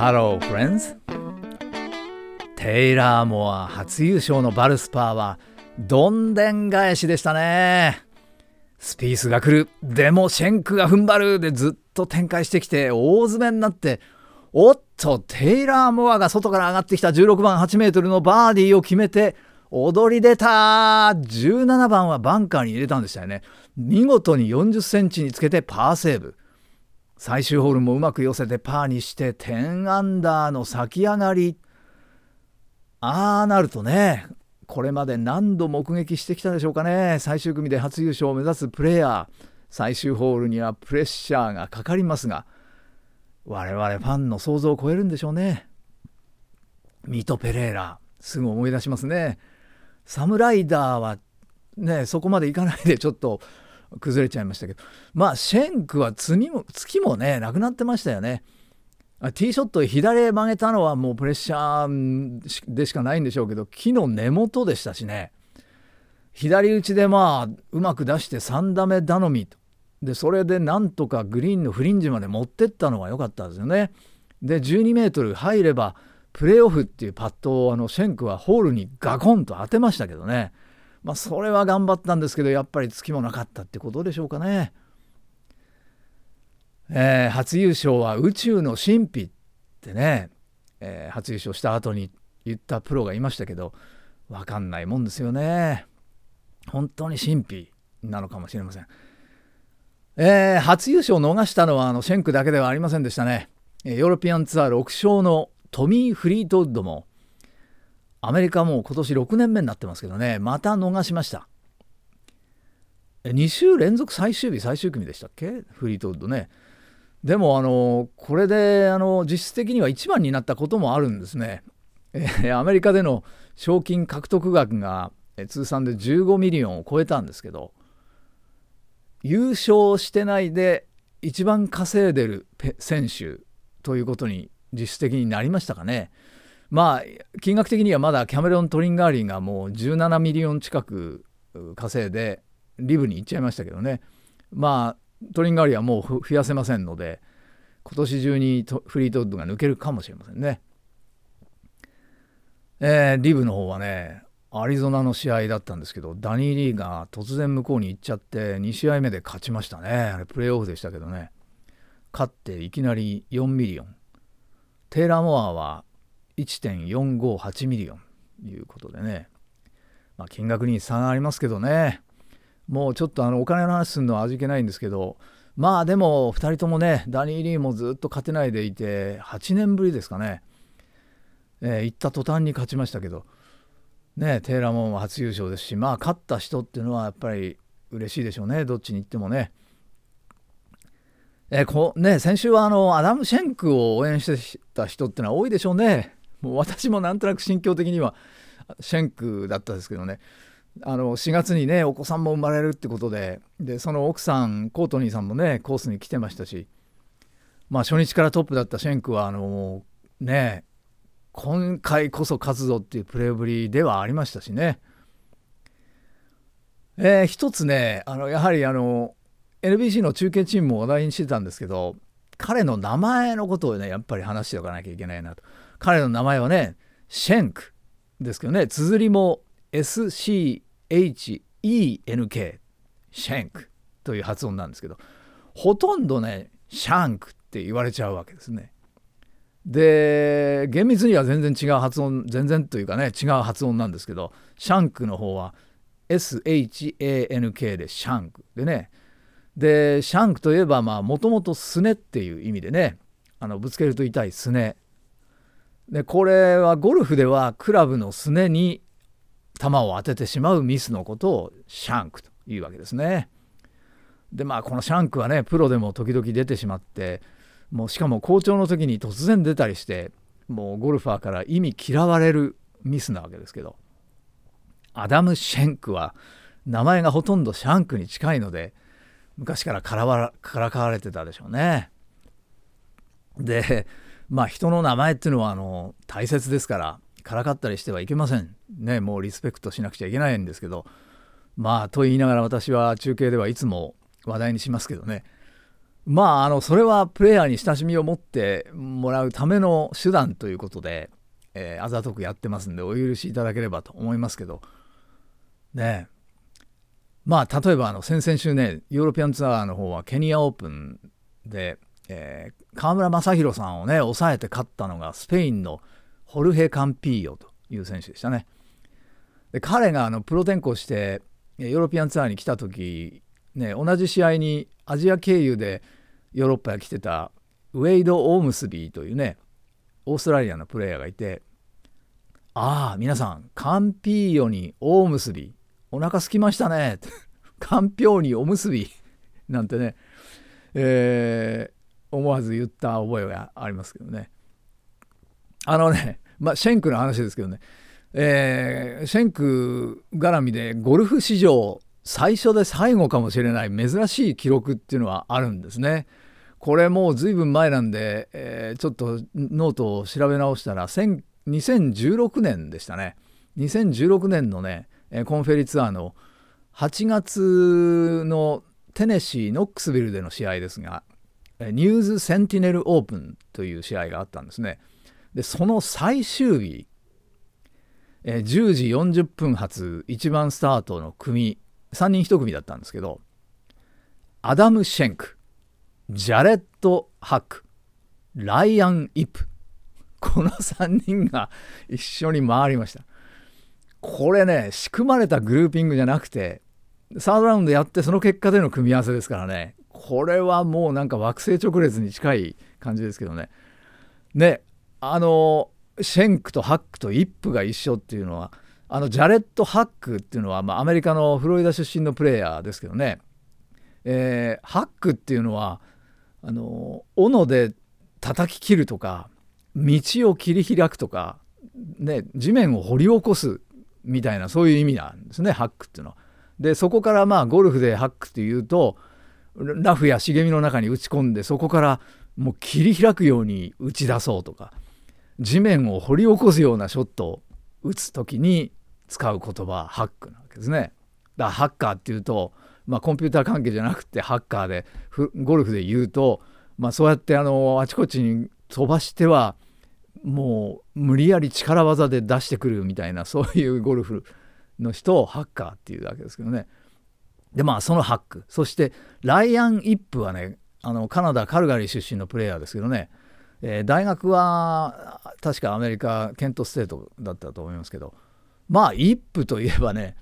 Hello friends. テイラー・モア初優勝のバルスパーはどんでん返しでしたね。スピースが来る。でもシェンクが踏ん張る。でずっと展開してきて大詰めになっておっとテイラー・モアが外から上がってきた。16番8メートルのバーディーを決めて踊り出た。17番はバンカーに入れたんでしたよね。見事に40センチにつけてパーセーブ。最終ホールもうまく寄せてパーにして10アンダーの先上がり。ああなるとねこれまで何度目撃してきたでしょうかね。最終組で初優勝を目指すプレーヤー。最終ホールにはプレッシャーがかかりますが我々ファンの想像を超えるんでしょうね。ミト・ペレーラすぐ思い出しますね。サムライダーはねそこまでいかないでちょっと崩れちゃいましたけど。まあシェンクは月も月もねなくなってましたよね。ティーショット左へ曲げたのはもうプレッシャーでしかないんでしょうけど木の根元でしたしね。左打ちでまあうまく出して3打目頼みと。でそれでなんとかグリーンのフリンジまで持ってったのが良かったですよね。で12メートル入ればプレーオフっていうパットをあのシェンクはホールにガコンと当てましたけどね。まあそれは頑張ったんですけどやっぱり月もなかったってことでしょうかね。えー、初優勝は宇宙の神秘ってね、えー、初優勝した後に言ったプロがいましたけど分かんないもんですよね。本当に神秘なのかもしれません。えー、初優勝を逃したのはあのシェンクだけではありませんでしたね。ヨーロピアンツアー6勝のトミー・フリートウッドもアメリカも今年6年目になってますけどね。また逃しました。2週連続最終日最終組でしたっけ？フリートウッドね。でもあのこれであの実質的には1番になったこともあるんですね、えアメリカでの賞金獲得額が通算で15ミリオンを超えたんですけど優勝してないで一番稼いでる選手ということに実質的になりましたかね。まあ金額的にはまだキャメロン・トリンガーリーがもう17ミリオン近く稼いでリブに行っちゃいましたけどね。まあトリンガーリーはもう増やせませんので今年中にフリートウッドが抜けるかもしれませんね。えー、リブの方はねアリゾナの試合だったんですけどダニー・リーが突然向こうに行っちゃって2試合目で勝ちましたね。あれプレーオフでしたけどね。勝っていきなり4ミリオン。テイラー・モアは1.458ミリオンということでね、まあ、金額に差がありますけどね。もうちょっとあのお金の話するのは味気ないんですけどまあでも2人ともねダニー・リーもずっと勝てないでいて8年ぶりですかね、えー、行った途端に勝ちましたけど。ねテーラーも初優勝ですしまあ勝った人っていうのはやっぱり嬉しいでしょうね。どっちに行ってもね。えー、こね先週はあのアダム・シェンクを応援してた人ってのは多いでしょうね。もう私もなんとなく心境的にはシェンクだったですけどねあの4月にねお子さんも生まれるってことででその奥さんコートニーさんもねコースに来てましたしまあ初日からトップだったシェンクはあのね今回こそ勝つぞっていうプレーぶりではありましたしね。えー、一つねあのやはりあの NBC の中継チームも話題にしてたんですけど彼の名前のことをねやっぱり話しておかなきゃいけないなと。彼の名前はねシェンクですけどね綴りも SCHENK シェンクという発音なんですけどほとんどねシャンクって言われちゃうわけですね。で厳密には全然違う発音全然というかね違う発音なんですけどシャンクの方は SHANK でシャンクでねでシャンクといえばもともとすねっていう意味でねあのぶつけると痛いすねでこれはゴルフではクラブのすねに球を当ててしまうミスのことをシャンクというわけですね。でまあこのシャンクはねプロでも時々出てしまってもうしかも好調の時に突然出たりしてもうゴルファーから意味嫌われるミスなわけですけどアダム・シェンクは名前がほとんどシャンクに近いので昔からからかわれてたでしょうね。でまあ人の名前っていうのはあの大切ですからからかったりしてはいけません。ねもうリスペクトしなくちゃいけないんですけどまあと言いながら私は中継ではいつも話題にしますけどね。まああのそれはプレイヤーに親しみを持ってもらうための手段ということで、えー、あざとくやってますんでお許しいただければと思いますけど。ね。まあ例えばあの先々週ねヨーロピアンツアーの方はケニアオープンで、えー、川村昌弘さんをね抑えて勝ったのがスペインのホルヘ・カンピーヨという選手でしたね。で彼があのプロ転向してヨーロピアンツアーに来た時、ね、同じ試合にアジア経由でヨーロッパへ来てたウェイド・オームスビーというねオーストラリアのプレイヤーがいて「ああ皆さんカンピーヨにオームスビーお腹空きましたね」かんぴょうにおむすびなんてね、えー、思わず言った覚えがありますけどねあのねまあシェンクの話ですけどねえー、シェンク絡みでゴルフ史上最初で最後かもしれない珍しい記録っていうのはあるんですね。これもう随分前なんで、えー、ちょっとノートを調べ直したら2016年でしたね。2016年のねコーンフェリーツアーの8月のテネシー・ノックスビルでの試合ですがニューズ・センティネル・オープンという試合があったんですね。でその最終日え、10時40分発1番スタートの組3人1組だったんですけどアダム・シェンクジャレット・ハックライアン・イップこの3人が一緒に回りましたこれね仕組まれたグルーピングじゃなくてサードラウンドやってその結果での組み合わせですからねこれはもうなんか惑星直列に近い感じですけどねねあのシェンクとハックとイップが一緒っていうのはあのジャレット・ハックっていうのは、まあ、アメリカのフロリダ出身のプレーヤーですけどね、えー、ハックっていうのはあの斧で叩き切るとか道を切り開くとか、ね、地面を掘り起こすみたいなそういう意味なんですねハックっていうのは。でそこからまあゴルフでハックっていうとラフや茂みの中に打ち込んでそこからもう切り開くように打ち出そうとか地面を掘り起こすようなショットを打つ時に使う言葉ハックなわけですね。だからハッカーっていうと、まあ、コンピューター関係じゃなくてハッカーでゴルフで言うと、まあ、そうやってあのあちこちに飛ばしてはもう無理やり力技で出してくるみたいなそういうゴルフの人をハッカーっていうわけですけどね。でまあそのハック。そしてライアン・イップはねあのカナダ・カルガリー出身のプレーヤーですけどねえー、大学は確かアメリカケントステートだったと思いますけどまあイップといえばね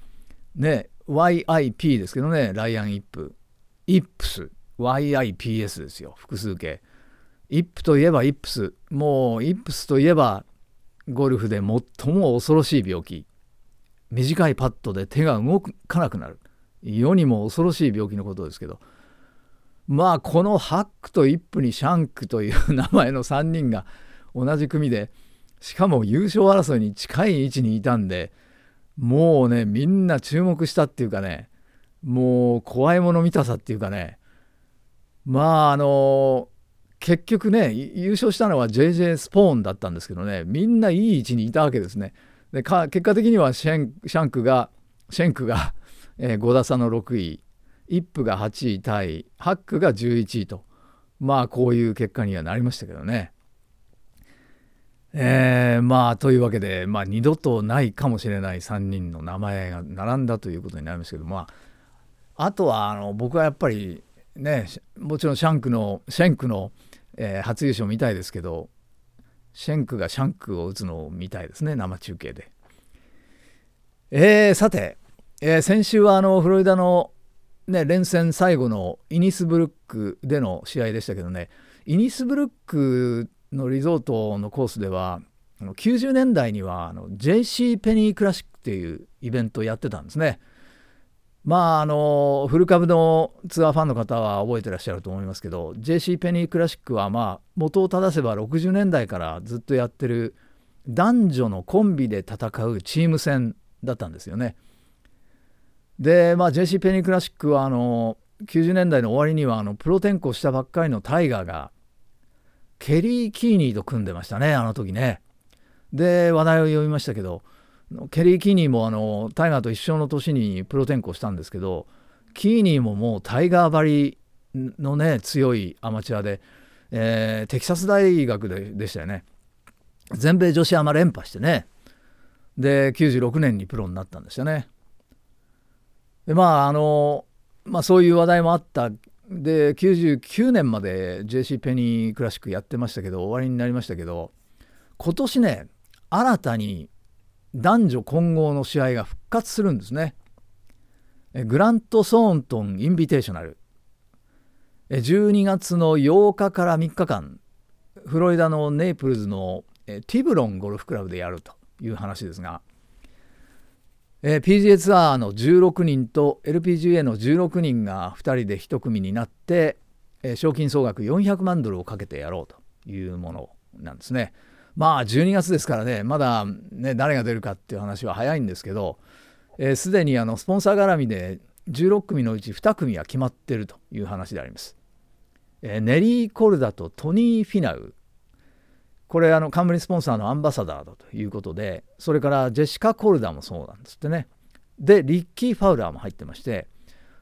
ね YIP ですけどねライアン・イップ。イップス。YIPS ですよ複数形。イップといえばイップス。もうイップスといえばゴルフで最も恐ろしい病気。短いパットで手が動かなくなる。世にも恐ろしい病気のことですけどまあこのハックとイップにシャンクという名前の3人が同じ組でしかも優勝争いに近い位置にいたんでもうねみんな注目したっていうかねもう怖いもの見たさっていうかねまああの結局ね優勝したのは JJ スポーンだったんですけどねみんないい位置にいたわけですね。で結果的にはシェンシャンクがシェンクが、えー、5打差の6位イップが8位タイハックが11位とまあこういう結果にはなりましたけどね。えー、まあというわけで、まあ、二度とないかもしれない3人の名前が並んだということになりますけどまああとはあの僕はやっぱりねもちろんシャンクのシェンクの、えー、初優勝見たいですけどシェンクがシャンクを打つのを見たいですね生中継で。えー、さて、えー、先週はあのフロリダのね、連戦最後のイニスブルックでの試合でしたけどねイニスブルックのリゾートのコースでは90年代には JC ペニークラシックっていうイベントをやってたんですね。まああのフル株のツアーファンの方は覚えてらっしゃると思いますけど JC ペニークラシックはまあ元を正せば60年代からずっとやってる男女のコンビで戦うチーム戦だったんですよね。で、まあ、JC ペニークラシックはあの90年代の終わりにはあのプロ転向したばっかりのタイガーがケリー・キーニーと組んでましたねあの時ね。で話題を呼びましたけどケリー・キーニーもあのタイガーと一緒の年にプロ転向したんですけどキーニーももうタイガー張りのね強いアマチュアで、えー、テキサス大学ででしたよね。全米女子アマ連覇してね。で96年にプロになったんですよね。でまああのまあそういう話題もあった。で99年まで JC ペニークラシックやってましたけど終わりになりましたけど今年ね新たに男女混合の試合が復活するんですね。グラント・ソーントン・インビテーショナル。12月の8日から3日間フロリダのネイプルズのティブロンゴルフクラブでやるという話ですが、え PGA ツアーの16人と LPGA の16人が2人で1組になって、え賞金総額400万ドルをかけてやろうというものなんですね。まあ12月ですからねまだね誰が出るかっていう話は早いんですけどすで、えー、にあのスポンサー絡みで16組のうち2組は決まってるという話であります。えー、ネリー・コルダとトニー・フィナウこれあの冠スポンサーのアンバサダーだということでそれからジェシカ・コルダもそうなんですってねでリッキー・ファウラーも入ってまして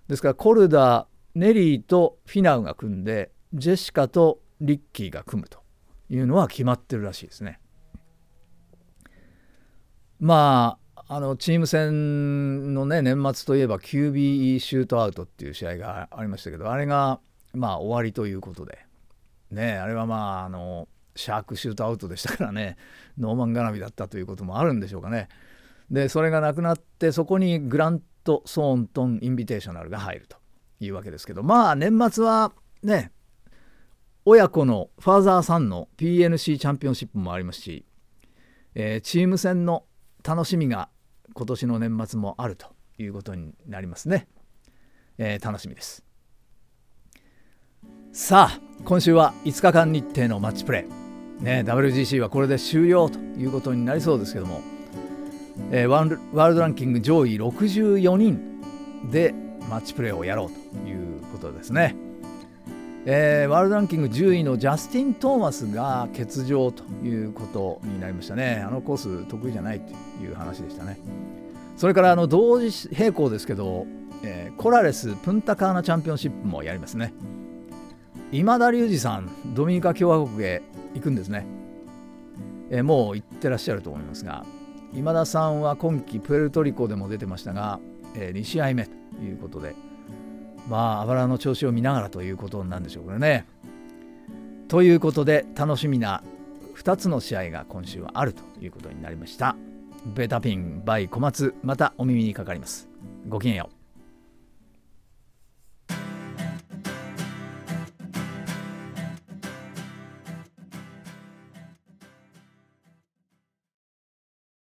ですからコルダネリーとフィナウが組んでジェシカとリッキーが組むというのは決まってるらしいですね。まああのチーム戦のね年末といえば QB シュートアウトっていう試合がありましたけどあれがまあ終わりということでねあれはまああのシャークシュートアウトでしたからね。ノーマン絡みだったということもあるんでしょうかね。でそれがなくなってそこにグラント・ソーントン・インビテーショナルが入るというわけですけど。まあ年末はね親子のファーザーさんの PNC チャンピオンシップもありますし、えー、チーム戦の楽しみが今年の年末もあるということになりますね、えー、楽しみです。さあ今週は5日間日程のマッチプレー、ね、WGC はこれで終了ということになりそうですけども、えー、ワールドランキング上位64人でマッチプレーをやろうということですね。えー、ワールドランキング10位のジャスティン・トーマスが欠場ということになりましたね。あのコース得意じゃないという話でしたね。それからあの同時並行ですけど、えー、コラレス・プンタカーナチャンピオンシップもやりますね。今田隆二さん、ドミニカ共和国へ行くんですね。えー、もう行ってらっしゃると思いますが、今田さんは今季プエルトリコでも出てましたが、えー、2試合目ということで、まあ、あばらの調子を見ながらということなんでしょうこれね。ということで、楽しみな2つの試合が今週はあるということになりました。ベタピン by 小松、またお耳にかかります。ごきげんよう。